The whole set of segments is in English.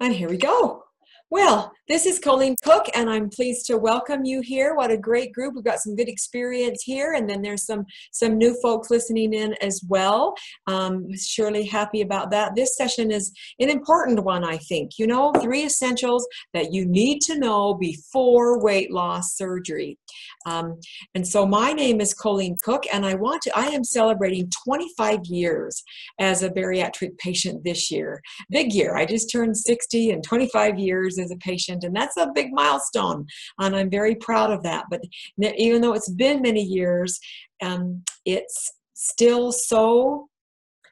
And here we go. Well, this is Colleen Cook, and I'm pleased to welcome you here. What a great group! We've got some good experience here, and then there's some some new folks listening in as well. Um, surely happy about that. This session is an important one, I think. You know, three essentials that you need to know before weight loss surgery. Um, and so, my name is Colleen Cook, and I want to. I am celebrating 25 years as a bariatric patient this year. Big year. I just turned 60, and 25 years years as a patient, and that's a big milestone, and I'm very proud of that. But even though it's been many years, um, it's still so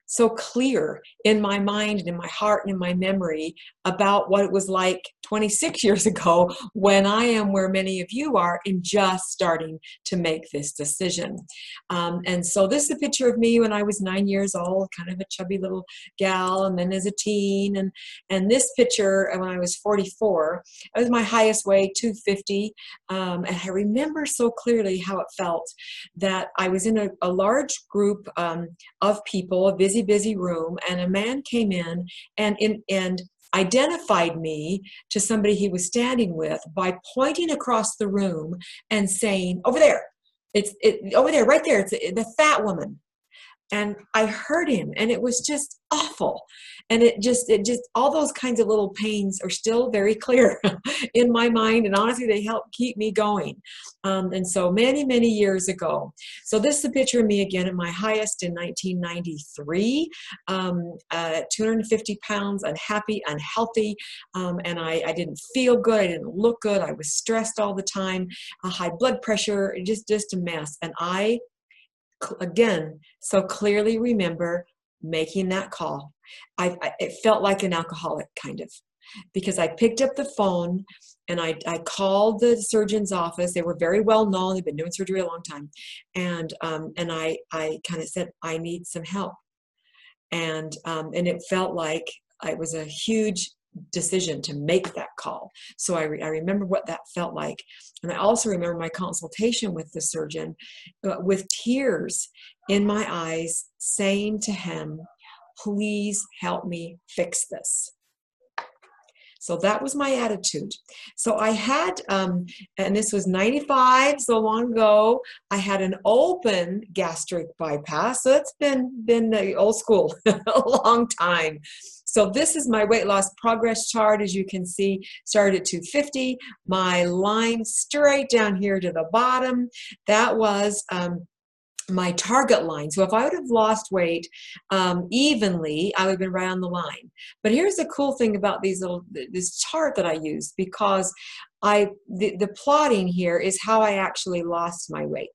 so clear in my mind and in my heart and in my memory about what it was like 26 years ago when I am where many of you are in just starting to make this decision. Um, and so this is a picture of me when I was nine years old, kind of a chubby little gal, and then as a teen. And, and this picture when I was 44, it was my highest weight, 250. Um, and I remember so clearly how it felt that I was in a, a large group um, of people, a busy, busy room, and a man came in and in and identified me to somebody he was standing with by pointing across the room and saying, "Over there, it's it, over there, right there. It's the fat woman." And I heard him, and it was just awful and it just it just all those kinds of little pains are still very clear in my mind and honestly they help keep me going. Um, and so many many years ago so this is a picture of me again at my highest in 1993 um, uh, 250 pounds unhappy unhealthy um, and I, I didn't feel good i didn't look good i was stressed all the time high blood pressure just just a mess. And i again so clearly remember making that call. I, I, it felt like an alcoholic kind of because I picked up the phone and I, I called the surgeon's office. They were very well known. They've been doing surgery a long time. And, um, and I, I kind of said, I need some help. And, um, and it felt like it was a huge decision to make that call. So I, re- I remember what that felt like. And I also remember my consultation with the surgeon uh, with tears in my eyes, saying to him, Please help me fix this. So that was my attitude. So I had, um, and this was 95, so long ago, I had an open gastric bypass. So it's been, been the old school, a long time. So this is my weight loss progress chart. As you can see, started at 250. My line straight down here to the bottom. That was um, my target line. So if I would have lost weight um, evenly, I would have been right on the line. But here's the cool thing about these little this chart that I use because I the, the plotting here is how I actually lost my weight.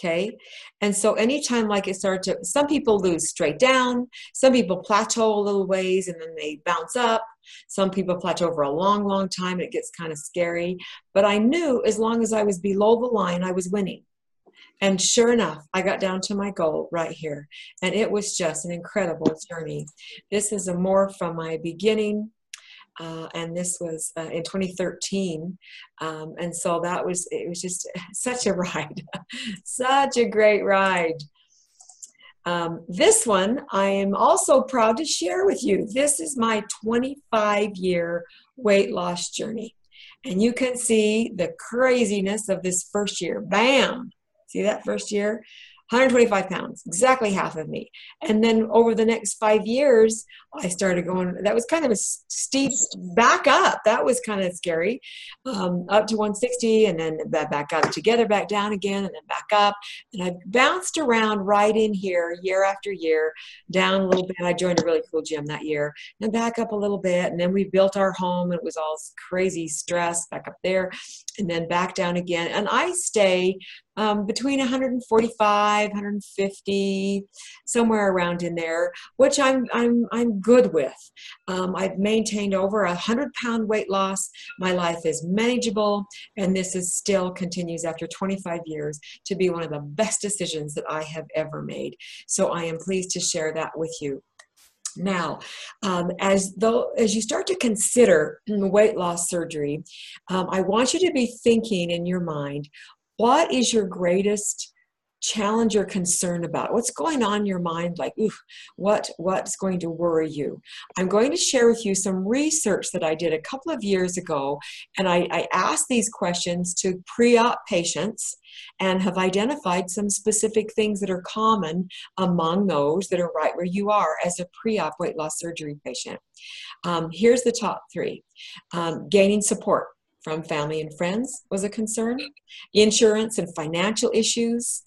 Okay, and so anytime like it started to, some people lose straight down, some people plateau a little ways and then they bounce up. Some people plateau over a long, long time and it gets kind of scary. But I knew as long as I was below the line, I was winning. And sure enough, I got down to my goal right here. And it was just an incredible journey. This is a more from my beginning. Uh, and this was uh, in 2013. Um, and so that was, it was just such a ride, such a great ride. Um, this one I am also proud to share with you. This is my 25 year weight loss journey. And you can see the craziness of this first year. Bam! See that first year? 125 pounds, exactly half of me. And then over the next five years, I started going, that was kind of a steep back up. That was kind of scary. Um, up to 160 and then back up together, back down again, and then back up. And I bounced around right in here year after year, down a little bit. I joined a really cool gym that year, and back up a little bit. And then we built our home. And it was all crazy stress back up there, and then back down again. And I stay um, between 145, 150, somewhere around in there, which I'm I'm I'm good with. Um, I've maintained over a hundred pound weight loss. My life is manageable, and this is still continues after 25 years to be one of the best decisions that I have ever made. So I am pleased to share that with you. Now, um, as though as you start to consider weight loss surgery, um, I want you to be thinking in your mind, what is your greatest challenge or concern about? What's going on in your mind? Like, ooh, what what's going to worry you? I'm going to share with you some research that I did a couple of years ago, and I, I asked these questions to pre-op patients and have identified some specific things that are common among those that are right where you are as a pre-op weight loss surgery patient. Um, here's the top three. Um, gaining support from family and friends was a concern. Insurance and financial issues,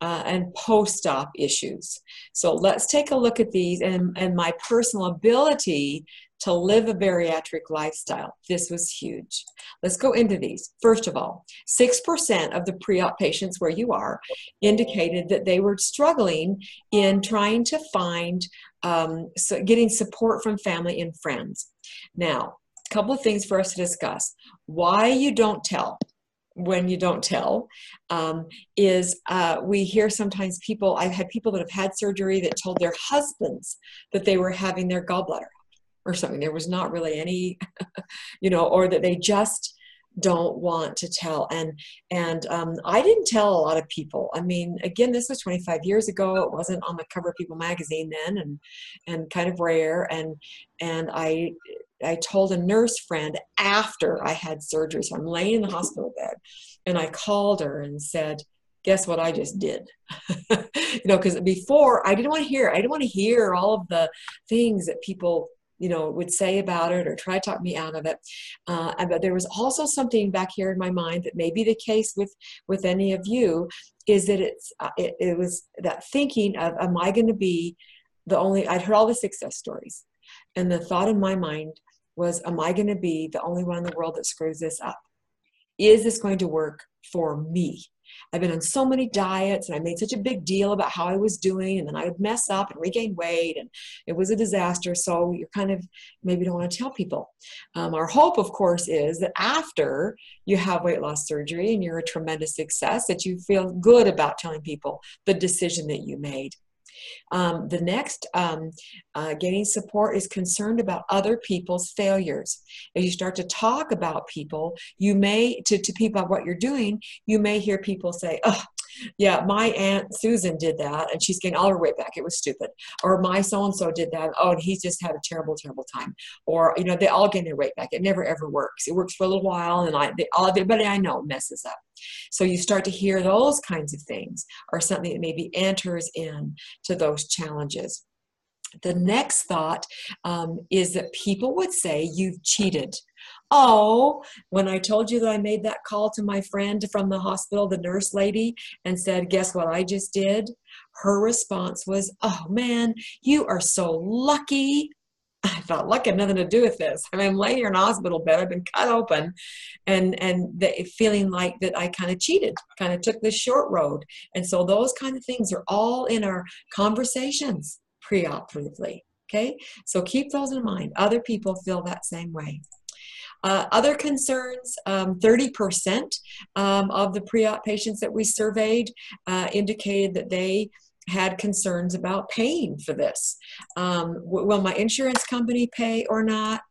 uh, and post-op issues. So let's take a look at these and, and my personal ability to live a bariatric lifestyle. This was huge. Let's go into these. First of all, 6% of the pre-op patients where you are indicated that they were struggling in trying to find, um, so getting support from family and friends. Now, a couple of things for us to discuss. Why you don't tell when you don't tell um, is uh, we hear sometimes people i've had people that have had surgery that told their husbands that they were having their gallbladder or something. There was not really any you know or that they just don't want to tell. And and um, i didn't tell a lot of people. I mean again this was 25 years ago. It wasn't on the cover of people magazine then and and kind of rare. And and i I told a nurse friend after I had surgery. So I'm laying in the hospital bed and I called her and said, guess what I just did? you know, because before I didn't want to hear, I didn't want to hear all of the things that people, you know, would say about it or try to talk me out of it. Uh, but there was also something back here in my mind that may be the case with, with any of you is that it's, uh, it, it was that thinking of, am I going to be the only, I'd heard all the success stories. And the thought in my mind was, Am I going to be the only one in the world that screws this up? Is this going to work for me? I've been on so many diets and I made such a big deal about how I was doing, and then I would mess up and regain weight, and it was a disaster. So you're kind of maybe don't want to tell people. Um, our hope, of course, is that after you have weight loss surgery and you're a tremendous success, that you feel good about telling people the decision that you made. Um, the next, um, uh, getting support is concerned about other people's failures. As you start to talk about people, you may, to, to people about what you're doing, you may hear people say, oh, yeah, my aunt Susan did that and she's getting all her weight back. It was stupid. Or my so and so did that. Oh, and he's just had a terrible, terrible time. Or you know, they all gain their weight back. It never ever works. It works for a little while, and I, they, all everybody I know messes up. So you start to hear those kinds of things, or something that maybe enters in to those challenges. The next thought um, is that people would say you've cheated. Oh, when I told you that I made that call to my friend from the hospital, the nurse lady, and said, Guess what I just did? Her response was, Oh man, you are so lucky. I thought, luck had nothing to do with this. I mean, I'm laying here in a hospital bed. I've been cut open, and and the, feeling like that I kind of cheated, kind of took the short road. And so those kind of things are all in our conversations preoperatively. Okay, so keep those in mind. Other people feel that same way. Uh, other concerns, 30% um, um, of the pre-op patients that we surveyed uh, indicated that they had concerns about paying for this. Um, will my insurance company pay or not?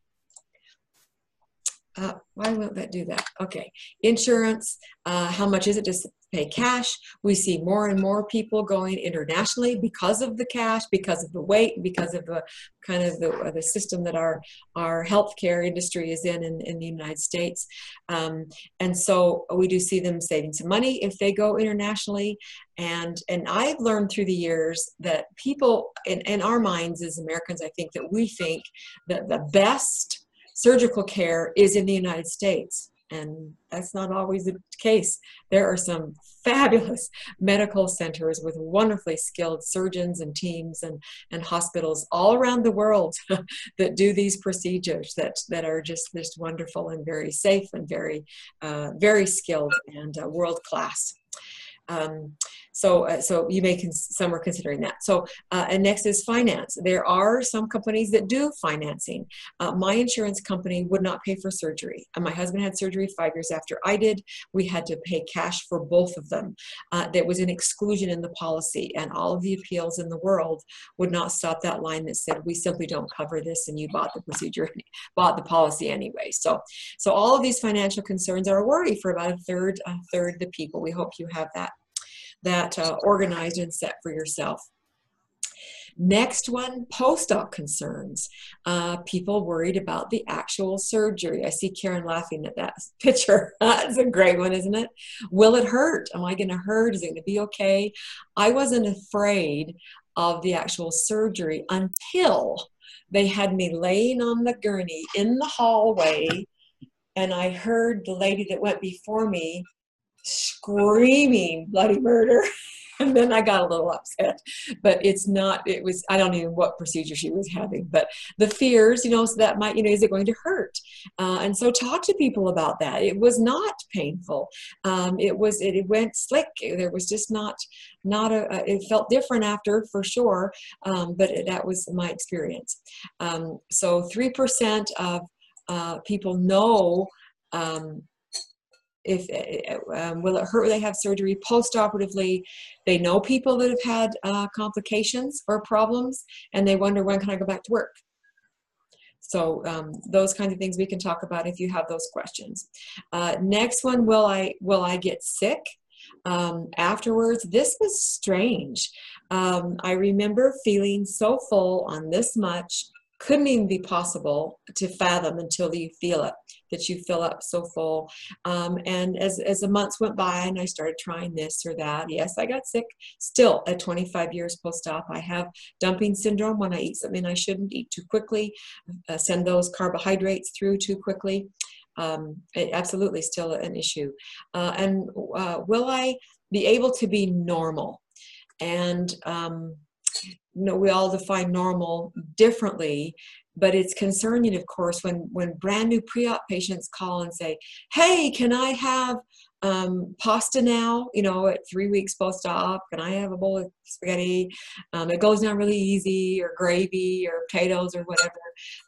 Uh, why won't that do that? Okay, insurance, uh, how much is it to pay cash? We see more and more people going internationally because of the cash, because of the weight, because of the kind of the, the system that our, our healthcare industry is in, in in, the United States. Um, and so we do see them saving some money if they go internationally. And, and I've learned through the years that people in, in our minds as Americans, I think that we think that the best surgical care is in the United States. And that's not always the case. There are some fabulous medical centers with wonderfully skilled surgeons and teams and, and hospitals all around the world that do these procedures that, that are just, just wonderful and very safe and very, uh, very skilled and uh, world class. Um, so, uh, so you may, some are considering that. So, uh, and next is finance. There are some companies that do financing. Uh, my insurance company would not pay for surgery. And my husband had surgery five years after I did. We had to pay cash for both of them. Uh, there was an exclusion in the policy, and all of the appeals in the world would not stop that line that said, we simply don't cover this, and you bought the procedure, bought the policy anyway. So, so all of these financial concerns are a worry for about a third, a third the people. We hope you have that. That uh, organized and set for yourself. Next one, post-op concerns. Uh, people worried about the actual surgery. I see Karen laughing at that picture. That's a great one, isn't it? Will it hurt? Am I going to hurt? Is it going to be okay? I wasn't afraid of the actual surgery until they had me laying on the gurney in the hallway and I heard the lady that went before me screaming bloody murder. and then I got a little upset. But it's not, it was, I don't know what procedure she was having, but the fears, you know, so that might, you know, is it going to hurt? Uh, and so talk to people about that. It was not painful. Um, it was, it, it, went slick. There was just not, not a, it felt different after for sure. Um, but it, that was my experience. Um, so 3% of uh, people know um, if um, will it hurt when they have surgery post-operatively? They know people that have had uh, complications or problems and they wonder when can i go back to work? So um, those kinds of things we can talk about if you have those questions. Uh, next one will i will i get sick? Um, afterwards this was strange. Um, i remember feeling so full on this much couldn't even be possible to fathom until you feel it that you fill up so full. Um, and as, as the months went by and i started trying this or that yes i got sick still at 25 years post-op. I have dumping syndrome when i eat something i shouldn't eat too quickly uh, send those carbohydrates through too quickly. Um, absolutely still an issue. Uh, and uh, will i be able to be normal? And um, you know, we all define normal differently, but it's concerning, of course, when, when brand new pre-op patients call and say, hey, can I have um, pasta now, you know, at three weeks post-op, can I have a bowl of spaghetti? Um, it goes down really easy, or gravy, or potatoes, or whatever.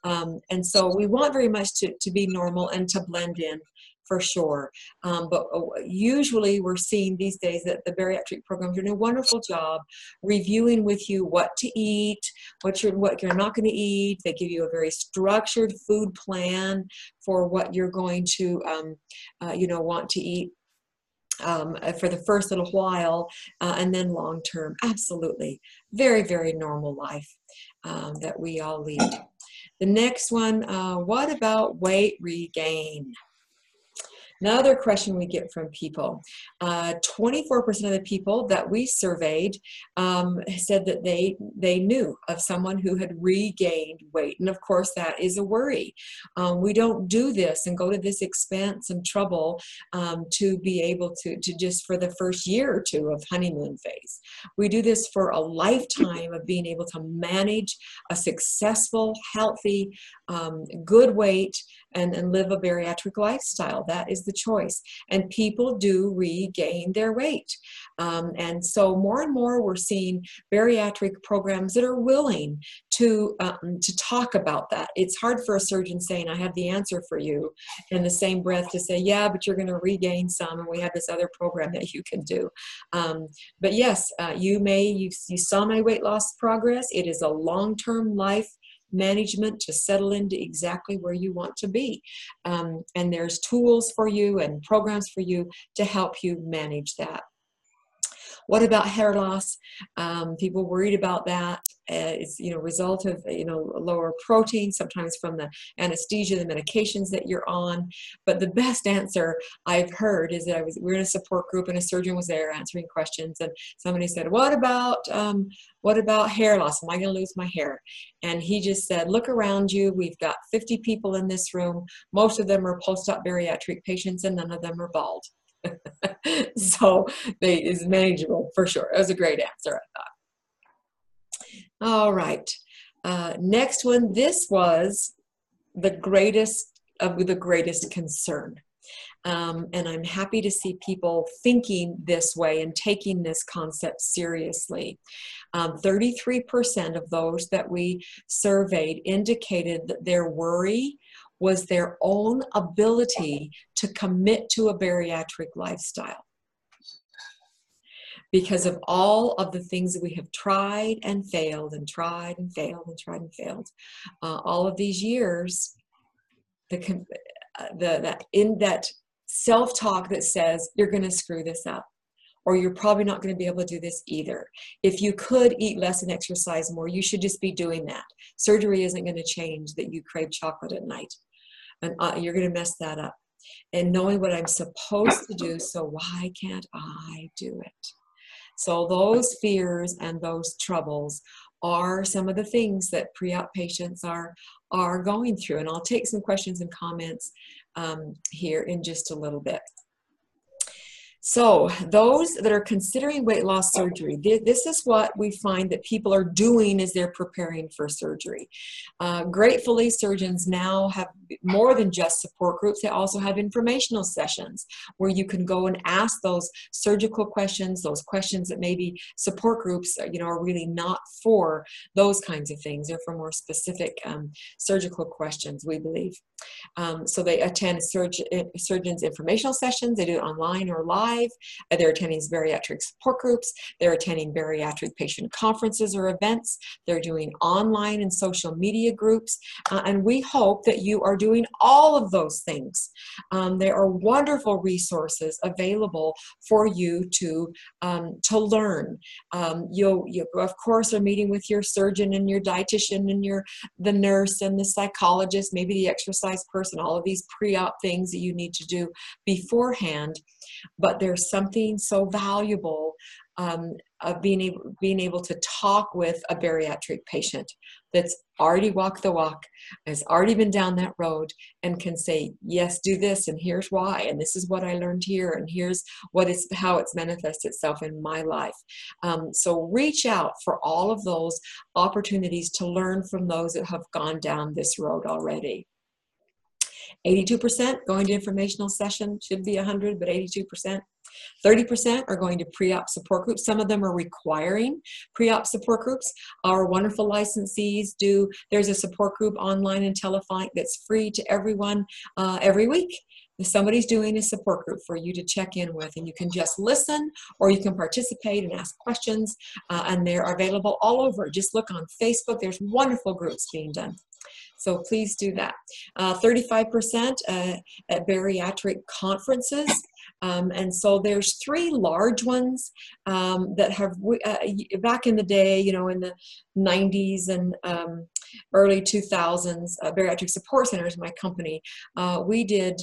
Um, and so we want very much to, to be normal and to blend in for sure. Um, but uh, usually we're seeing these days that the bariatric programs are doing a wonderful job reviewing with you what to eat, what you're, what you're not going to eat. They give you a very structured food plan for what you're going to, um, uh, you know, want to eat. Um, uh, for the first little while uh, and then long term absolutely very very normal life um, that we all lead the next one uh, what about weight regain Another question we get from people 24% uh, of the people that we surveyed um, said that they, they knew of someone who had regained weight. And of course, that is a worry. Um, we don't do this and go to this expense and trouble um, to be able to, to just for the first year or two of honeymoon phase. We do this for a lifetime of being able to manage a successful, healthy, um, good weight and, and live a bariatric lifestyle. That is the choice. And people do regain their weight. Um, and so more and more we're seeing bariatric programs that are willing to, um, to talk about that. It's hard for a surgeon saying, I have the answer for you, in the same breath to say, yeah, but you're going to regain some, and we have this other program that you can do. Um, but yes, uh, you may, you, you saw my weight loss progress. It is a long-term life management to settle into exactly where you want to be. Um, and there's tools for you and programs for you to help you manage that. What about hair loss? Um, people worried about that. Uh, it's you know result of you know lower protein, sometimes from the anesthesia, the medications that you're on. But the best answer I've heard is that I was we are in a support group and a surgeon was there answering questions, and somebody said, "What about um, what about hair loss? Am I going to lose my hair?" And he just said, "Look around you. We've got 50 people in this room. Most of them are post-op bariatric patients, and none of them are bald." so they is manageable for sure. It was a great answer, I thought. All right. Uh, next one. This was the greatest of the greatest concern. Um, and I'm happy to see people thinking this way and taking this concept seriously. 33% um, of those that we surveyed indicated that their worry was their own ability to commit to a bariatric lifestyle. Because of all of the things that we have tried and failed and tried and failed and tried and failed, uh, all of these years, the, uh, the in that self-talk that says you're going to screw this up, or you're probably not going to be able to do this either. If you could eat less and exercise more, you should just be doing that. Surgery isn't going to change that you crave chocolate at night. And uh, you're going to mess that up. And knowing what I'm supposed to do, so why can't I do it? So those fears and those troubles are some of the things that pre-op patients are are going through. And I'll take some questions and comments um, here in just a little bit. So those that are considering weight loss surgery, this is what we find that people are doing as they're preparing for surgery. Uh, gratefully, surgeons now have more than just support groups. They also have informational sessions where you can go and ask those surgical questions, those questions that maybe support groups, uh, you know, are really not for those kinds of things. They're for more specific um, surgical questions, we believe. Um, so they attend surg uh, surgeons informational sessions. They do it online or live. Uh, they're attending bariatric support groups. They're attending bariatric patient conferences or events. They're doing online and social media groups. Uh, and we hope that you are doing all of those things. Um, there are wonderful resources available for you to, um, to learn. Um, you'll, you, of course, are meeting with your surgeon and your dietitian and your the nurse and the psychologist, maybe the exercise person, all of these pre-op things that you need to do beforehand. But there's something so valuable um, of being able, being able to talk with a bariatric patient that's already walked the walk, has already been down that road, and can say, yes, do this, and here's why, and this is what I learned here, and here's what is how it's manifested itself in my life. Um, so reach out for all of those opportunities to learn from those that have gone down this road already. 82% going to informational session, should be 100, but 82%. 30% are going to pre-op support groups. Some of them are requiring pre-op support groups. Our wonderful licensees do, there's a support group online and Telephonic that's free to everyone uh, every week. If somebody's doing a support group for you to check in with and you can just listen or you can participate and ask questions uh, and they're available all over. Just look on Facebook. There's wonderful groups being done. So please do that. 35% uh, uh, at bariatric conferences. Um, and so there's three large ones um, that have, uh, back in the day, you know, in the 90s and um, early 2000s, uh, Bariatric Support Centers, my company, uh, we did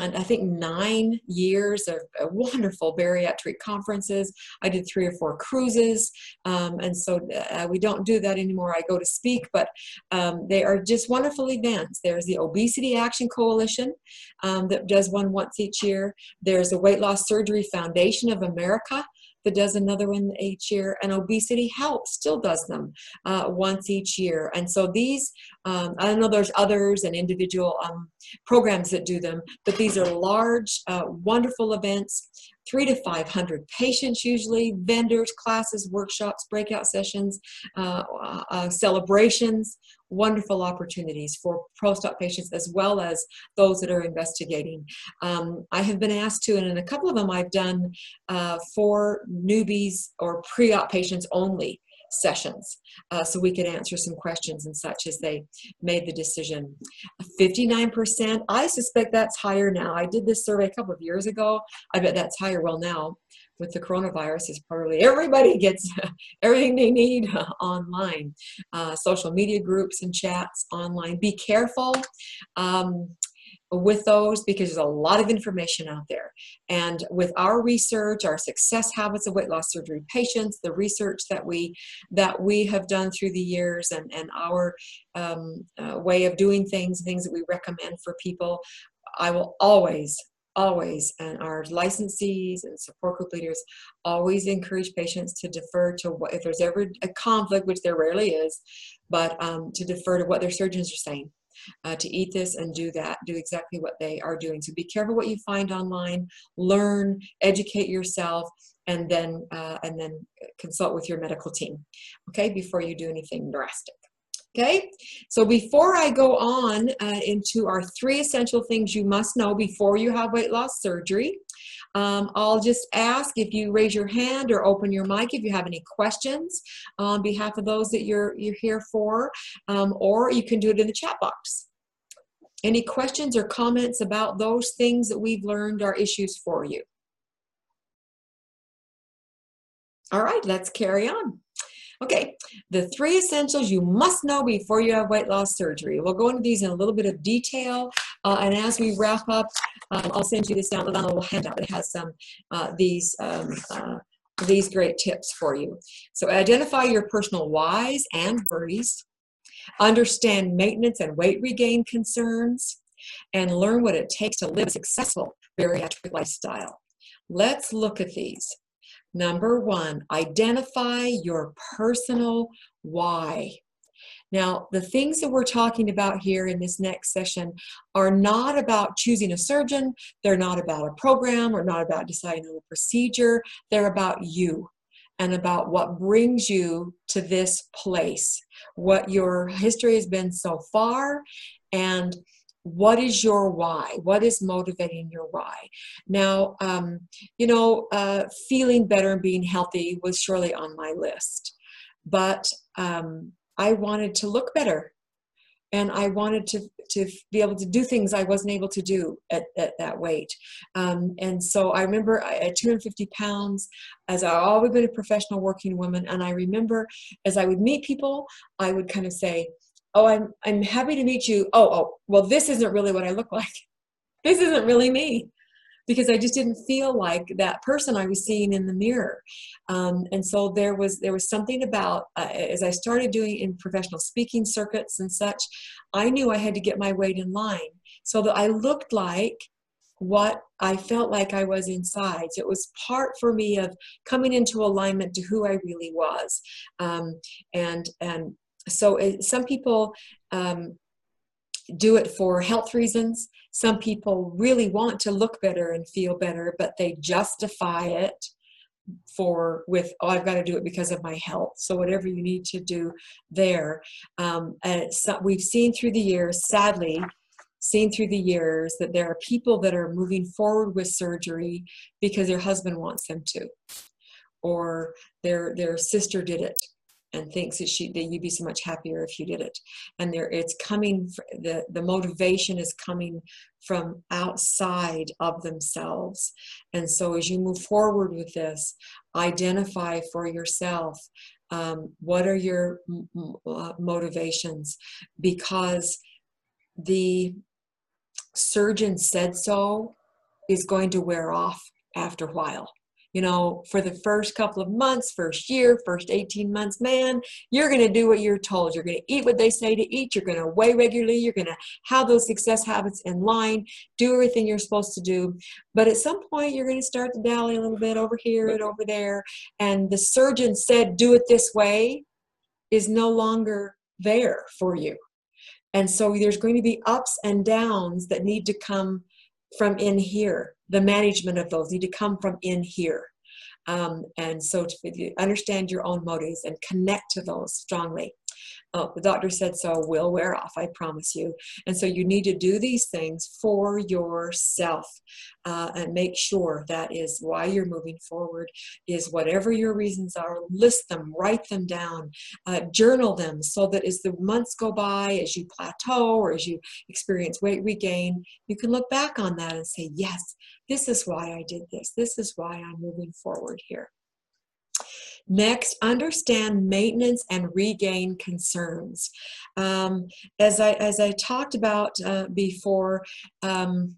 and I think nine years of wonderful bariatric conferences. I did three or four cruises, um, and so uh, we don't do that anymore. I go to speak, but um, they are just wonderful events. There's the Obesity Action Coalition um, that does one once each year. There's the Weight Loss Surgery Foundation of America that does another one each year, and Obesity Help still does them uh, once each year. And so these, um, I know there's others and individual um, programs that do them, but these are large, uh, wonderful events three to 500 patients usually, vendors, classes, workshops, breakout sessions, uh, uh, celebrations, wonderful opportunities for post-op patients as well as those that are investigating. Um, I have been asked to, and in a couple of them I've done uh, for newbies or pre-op patients only sessions uh, so we could answer some questions and such as they made the decision. 59%, I suspect that's higher now. I did this survey a couple of years ago. I bet that's higher. Well, now with the coronavirus is probably everybody gets everything they need online. Uh, social media groups and chats online. Be careful. Um, with those because there's a lot of information out there. And with our research, our success habits of weight loss surgery patients, the research that we that we have done through the years, and and our um, uh, way of doing things, things that we recommend for people, I will always always and our licensees and support group leaders always encourage patients to defer to what if there's ever a conflict which there rarely is but um, to defer to what their surgeons are saying uh, to eat this and do that, do exactly what they are doing. So be careful what you find online, learn, educate yourself, and then, uh, and then consult with your medical team, okay, before you do anything drastic. Okay, so before I go on uh, into our three essential things you must know before you have weight loss surgery, um, I'll just ask if you raise your hand or open your mic if you have any questions on behalf of those that you're, you're here for, um, or you can do it in the chat box. Any questions or comments about those things that we've learned are issues for you? All right, let's carry on. Okay, the three essentials you must know before you have weight loss surgery. We'll go into these in a little bit of detail, uh, and as we wrap up, um, I'll send you this down on a little handout. that has some uh, these um, uh, these great tips for you. So identify your personal whys and worries, understand maintenance and weight regain concerns, and learn what it takes to live a successful bariatric lifestyle. Let's look at these. Number one, identify your personal why. Now, the things that we're talking about here in this next session are not about choosing a surgeon, they're not about a program, or not about deciding on a procedure, they're about you and about what brings you to this place, what your history has been so far, and what is your why? What is motivating your why? Now um, you know uh, feeling better and being healthy was surely on my list but um, i wanted to look better. And i wanted to to be able to do things i wasn't able to do at, at that weight. Um, and so i remember at 250 pounds as i've always been a professional working woman and i remember as i would meet people i would kind of say oh i'm i'm happy to meet you. Oh oh well this isn't really what i look like. This isn't really me. Because i just didn't feel like that person i was seeing in the mirror. Um, and so there was there was something about uh, as i started doing in professional speaking circuits and such i knew i had to get my weight in line. So that i looked like what I felt like I was inside. So it was part for me of coming into alignment to who I really was, um, and and so some people um, do it for health reasons. Some people really want to look better and feel better, but they justify it for with oh i've got to do it because of my health. So whatever you need to do there. Um, and we've seen through the years sadly seen through the years that there are people that are moving forward with surgery because their husband wants them to or their their sister did it and thinks that she that you'd be so much happier if you did it. And there it's coming the the motivation is coming from outside of themselves. And so as you move forward with this identify for yourself um, what are your uh, motivations? Because the surgeon said so is going to wear off after a while you know, for the first couple of months, first year, first 18 months, man, you're going to do what you're told. You're going to eat what they say to eat. You're going to weigh regularly. You're going to have those success habits in line, do everything you're supposed to do. But at some point, you're going to start to dally a little bit over here and over there. And the surgeon said, do it this way is no longer there for you. And so there's going to be ups and downs that need to come from in here. The management of those need to come from in here. Um, and so to understand your own motives and connect to those strongly oh, the doctor said so will wear off, I promise you. And so you need to do these things for yourself uh, and make sure that is why you're moving forward, is whatever your reasons are, list them, write them down, uh, journal them so that as the months go by, as you plateau or as you experience weight regain, you can look back on that and say, yes, this is why I did this. This is why I'm moving forward here. Next, understand maintenance and regain concerns. Um, as I as I talked about uh, before, um,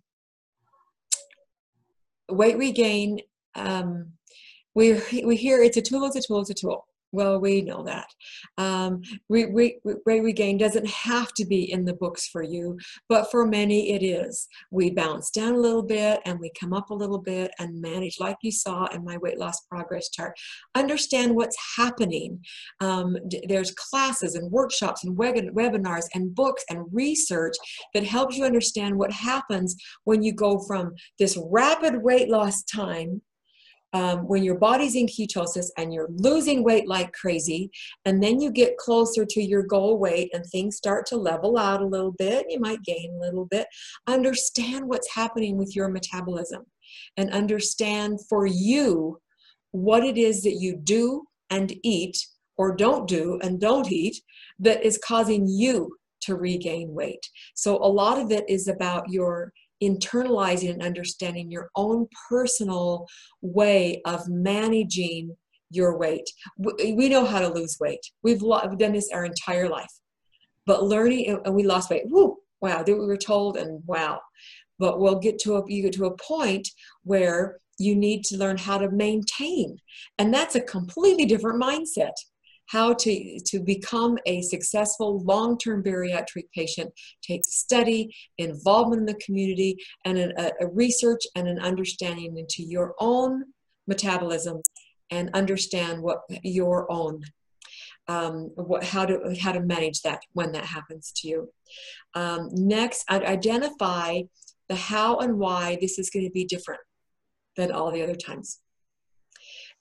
weight regain. Um, we we hear it's a tool, it's a tool, it's a tool. Well, we know that. Um, re, re, weight regain doesn't have to be in the books for you, but for many it is. We bounce down a little bit and we come up a little bit and manage, like you saw in my weight loss progress chart. Understand what's happening. Um, there's classes and workshops and webinars and books and research that helps you understand what happens when you go from this rapid weight loss time um, when your body's in ketosis and you're losing weight like crazy, and then you get closer to your goal weight and things start to level out a little bit, you might gain a little bit. Understand what's happening with your metabolism and understand for you what it is that you do and eat or don't do and don't eat that is causing you to regain weight. So a lot of it is about your internalizing and understanding your own personal way of managing your weight. We know how to lose weight. We've, we've done this our entire life. But learning, and we lost weight. Woo, wow, we were told, and wow. But we'll get to a, you get to a point where you need to learn how to maintain. And that's a completely different mindset. How to, to become a successful long term bariatric patient takes study, involvement in the community, and a, a research and an understanding into your own metabolism and understand what your own um, what, how to how to manage that when that happens to you. Um, next, I'd identify the how and why this is going to be different than all the other times.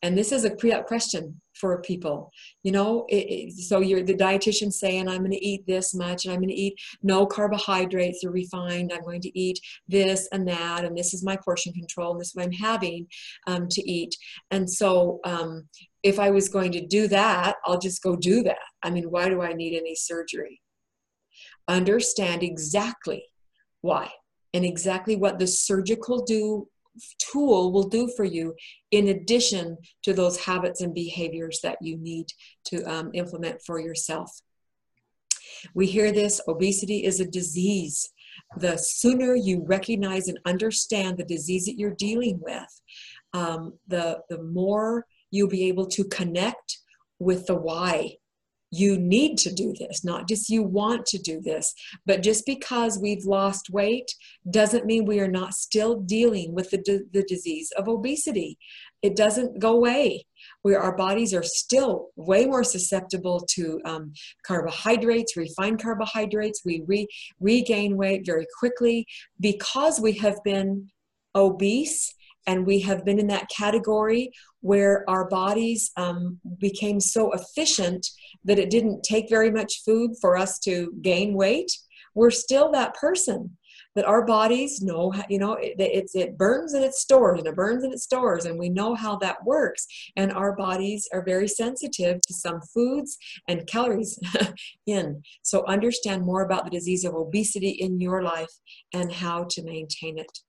And this is a pre-op question for people. You know, it, it, so you're the dietitian saying, I'm going to eat this much and I'm going to eat no carbohydrates or refined. I'm going to eat this and that. And this is my portion control. And this is what I'm having um, to eat. And so um, if I was going to do that, I'll just go do that. I mean, why do I need any surgery? Understand exactly why and exactly what the surgical do tool will do for you in addition to those habits and behaviors that you need to um, implement for yourself. We hear this obesity is a disease. The sooner you recognize and understand the disease that you're dealing with, um, the, the more you'll be able to connect with the why you need to do this, not just you want to do this. But just because we've lost weight doesn't mean we are not still dealing with the, the disease of obesity. It doesn't go away. Where our bodies are still way more susceptible to um, carbohydrates, refined carbohydrates. We re- regain weight very quickly because we have been obese and we have been in that category where our bodies um, became so efficient that it didn't take very much food for us to gain weight we're still that person that our bodies know you know it, it, it burns and it stores and it burns and it stores and we know how that works and our bodies are very sensitive to some foods and calories in so understand more about the disease of obesity in your life and how to maintain it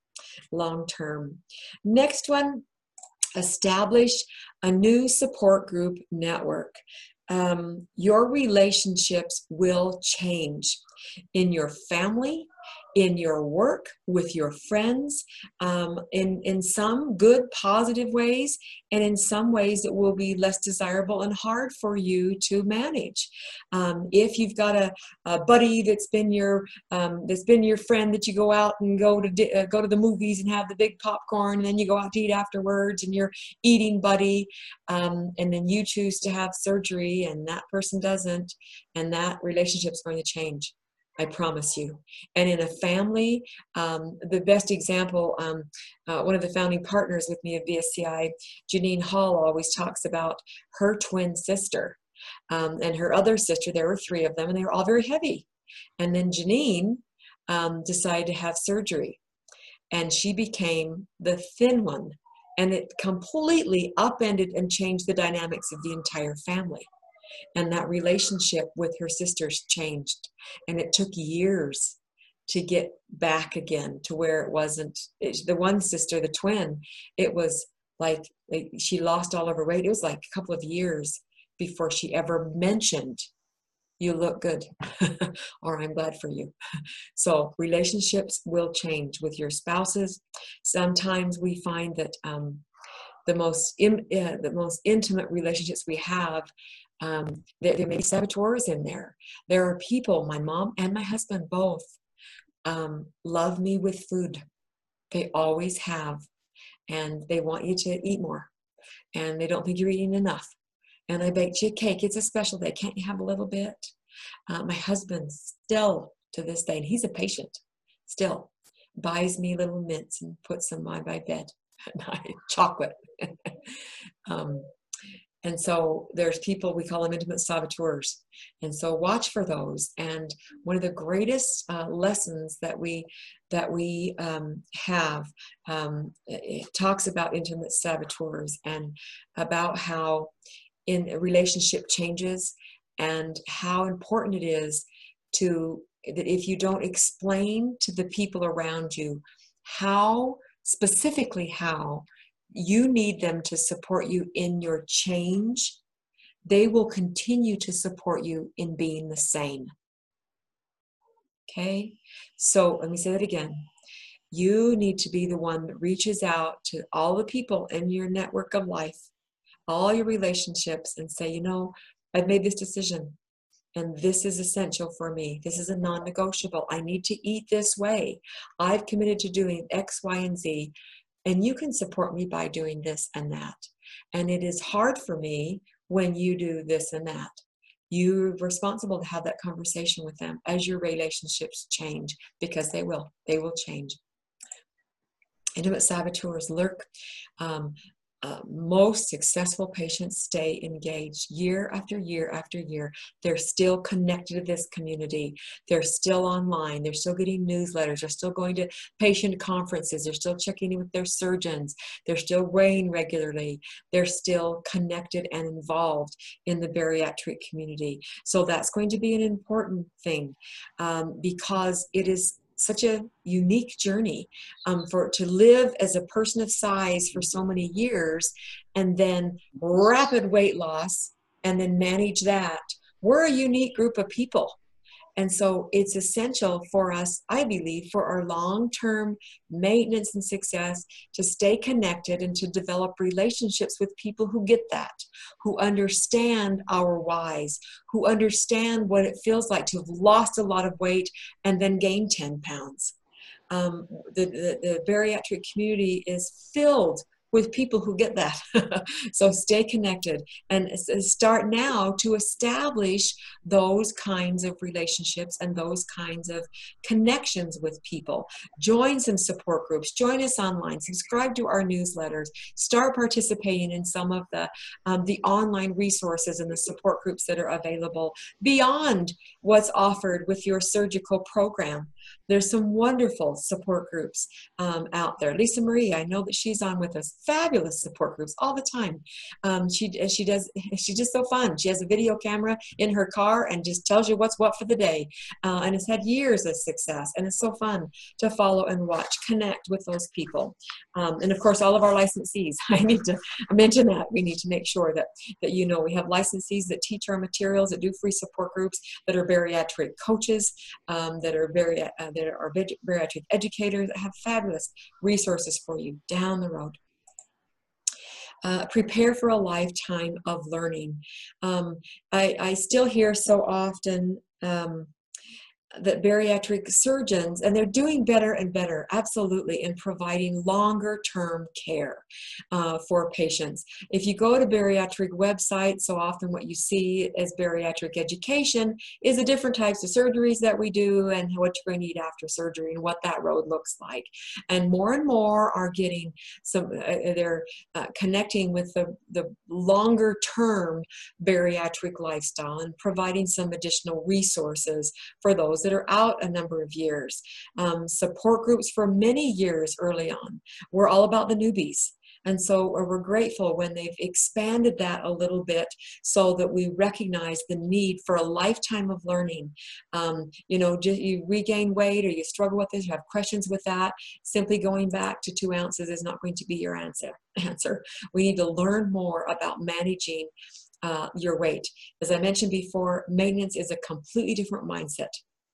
long term. Next one, establish a new support group network. Um, your relationships will change in your family, in your work, with your friends, um, in, in some good, positive ways, and in some ways it will be less desirable and hard for you to manage. Um, if you've got a, a, buddy that's been your um, that's been your friend that you go out and go to di- uh, go to the movies and have the big popcorn, and then you go out to eat afterwards, and your eating buddy, um, and then you choose to have surgery, and that person doesn't, and that relationship's going to change. I promise you. And in a family, um, the best example, um, uh, one of the founding partners with me of BSCI, Janine Hall, always talks about her twin sister um, and her other sister. There were three of them, and they were all very heavy. And then Janine um, decided to have surgery, and she became the thin one. And it completely upended and changed the dynamics of the entire family and that relationship with her sisters changed. And it took years to get back again to where it wasn't it, the one sister the twin it was like, like she lost all of her weight. It was like a couple of years before she ever mentioned you look good or i'm glad for you. So relationships will change with your spouses. Sometimes we find that um, the most in, uh, the most intimate relationships we have um, there, there, may be saboteurs in there. There are people, my mom and my husband both, um, love me with food. They always have. And they want you to eat more. And they don't think you're eating enough. And I baked you a cake. It's a special day. Can't you have a little bit? Uh, my husband still to this day, and he's a patient, still buys me little mints and puts them on my bed at night, chocolate. um, and so there's people, we call them intimate saboteurs. And so watch for those. And one of the greatest uh, lessons that we that we um, have um, talks about intimate saboteurs and about how in a relationship changes and how important it is to that if you don't explain to the people around you how specifically how you need them to support you in your change, they will continue to support you in being the same. Okay, so let me say that again. You need to be the one that reaches out to all the people in your network of life, all your relationships, and say, you know, I've made this decision and this is essential for me. This is a non negotiable. I need to eat this way. I've committed to doing X, Y, and Z, and you can support me by doing this and that. And it is hard for me when you do this and that. You're responsible to have that conversation with them as your relationships change because they will. They will change. Intimate saboteurs lurk um, uh, most successful patients stay engaged year after year after year. They're still connected to this community. They're still online. They're still getting newsletters. They're still going to patient conferences. They're still checking in with their surgeons. They're still weighing regularly. They're still connected and involved in the bariatric community. So that's going to be an important thing um, because it is such a unique journey um, for to live as a person of size for so many years and then rapid weight loss and then manage that. We're a unique group of people and so it's essential for us, I believe, for our long term maintenance and success to stay connected and to develop relationships with people who get that, who understand our whys, who understand what it feels like to have lost a lot of weight and then gain 10 pounds. Um, the, the, the bariatric community is filled with people who get that. so stay connected and start now to establish those kinds of relationships and those kinds of connections with people. Join some support groups, join us online, subscribe to our newsletters, start participating in some of the, um, the online resources and the support groups that are available beyond what's offered with your surgical program. There's some wonderful support groups um, out there. Lisa Marie, I know that she's on with us. Fabulous support groups all the time. Um, she she does she's just so fun. She has a video camera in her car and just tells you what's what for the day, uh, and has had years of success. And it's so fun to follow and watch, connect with those people, um, and of course all of our licensees. I need to mention that we need to make sure that that you know we have licensees that teach our materials, that do free support groups, that are bariatric coaches, um, that are very uh, there are bariatric educators that have fabulous resources for you down the road. Uh, prepare for a lifetime of learning. Um, I, I, still hear so often um, that bariatric surgeons, and they're doing better and better, absolutely, in providing longer term care uh, for patients. If you go to bariatric websites, so often what you see as bariatric education is the different types of surgeries that we do and what you're going to need after surgery and what that road looks like. And more and more are getting some, uh, uh they're uh, connecting with the, the longer term bariatric lifestyle and providing some additional resources for those those that are out a number of years. Um, support groups for many years early on were all about the newbies. And so we're grateful when they've expanded that a little bit so that we recognize the need for a lifetime of learning. Um, you know, you regain weight or you struggle with this, you have questions with that, simply going back to two ounces is not going to be your answer. answer. We need to learn more about managing uh, your weight. As I mentioned before, maintenance is a completely different mindset.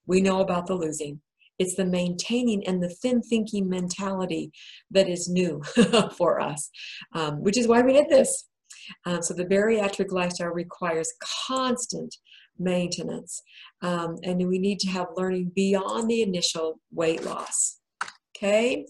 We know about the losing. It's the maintaining and the thin thinking mentality that is new for us, um, which is why we did this. Um, so the bariatric lifestyle requires constant maintenance, um, and we need to have learning beyond the initial weight loss. Okay.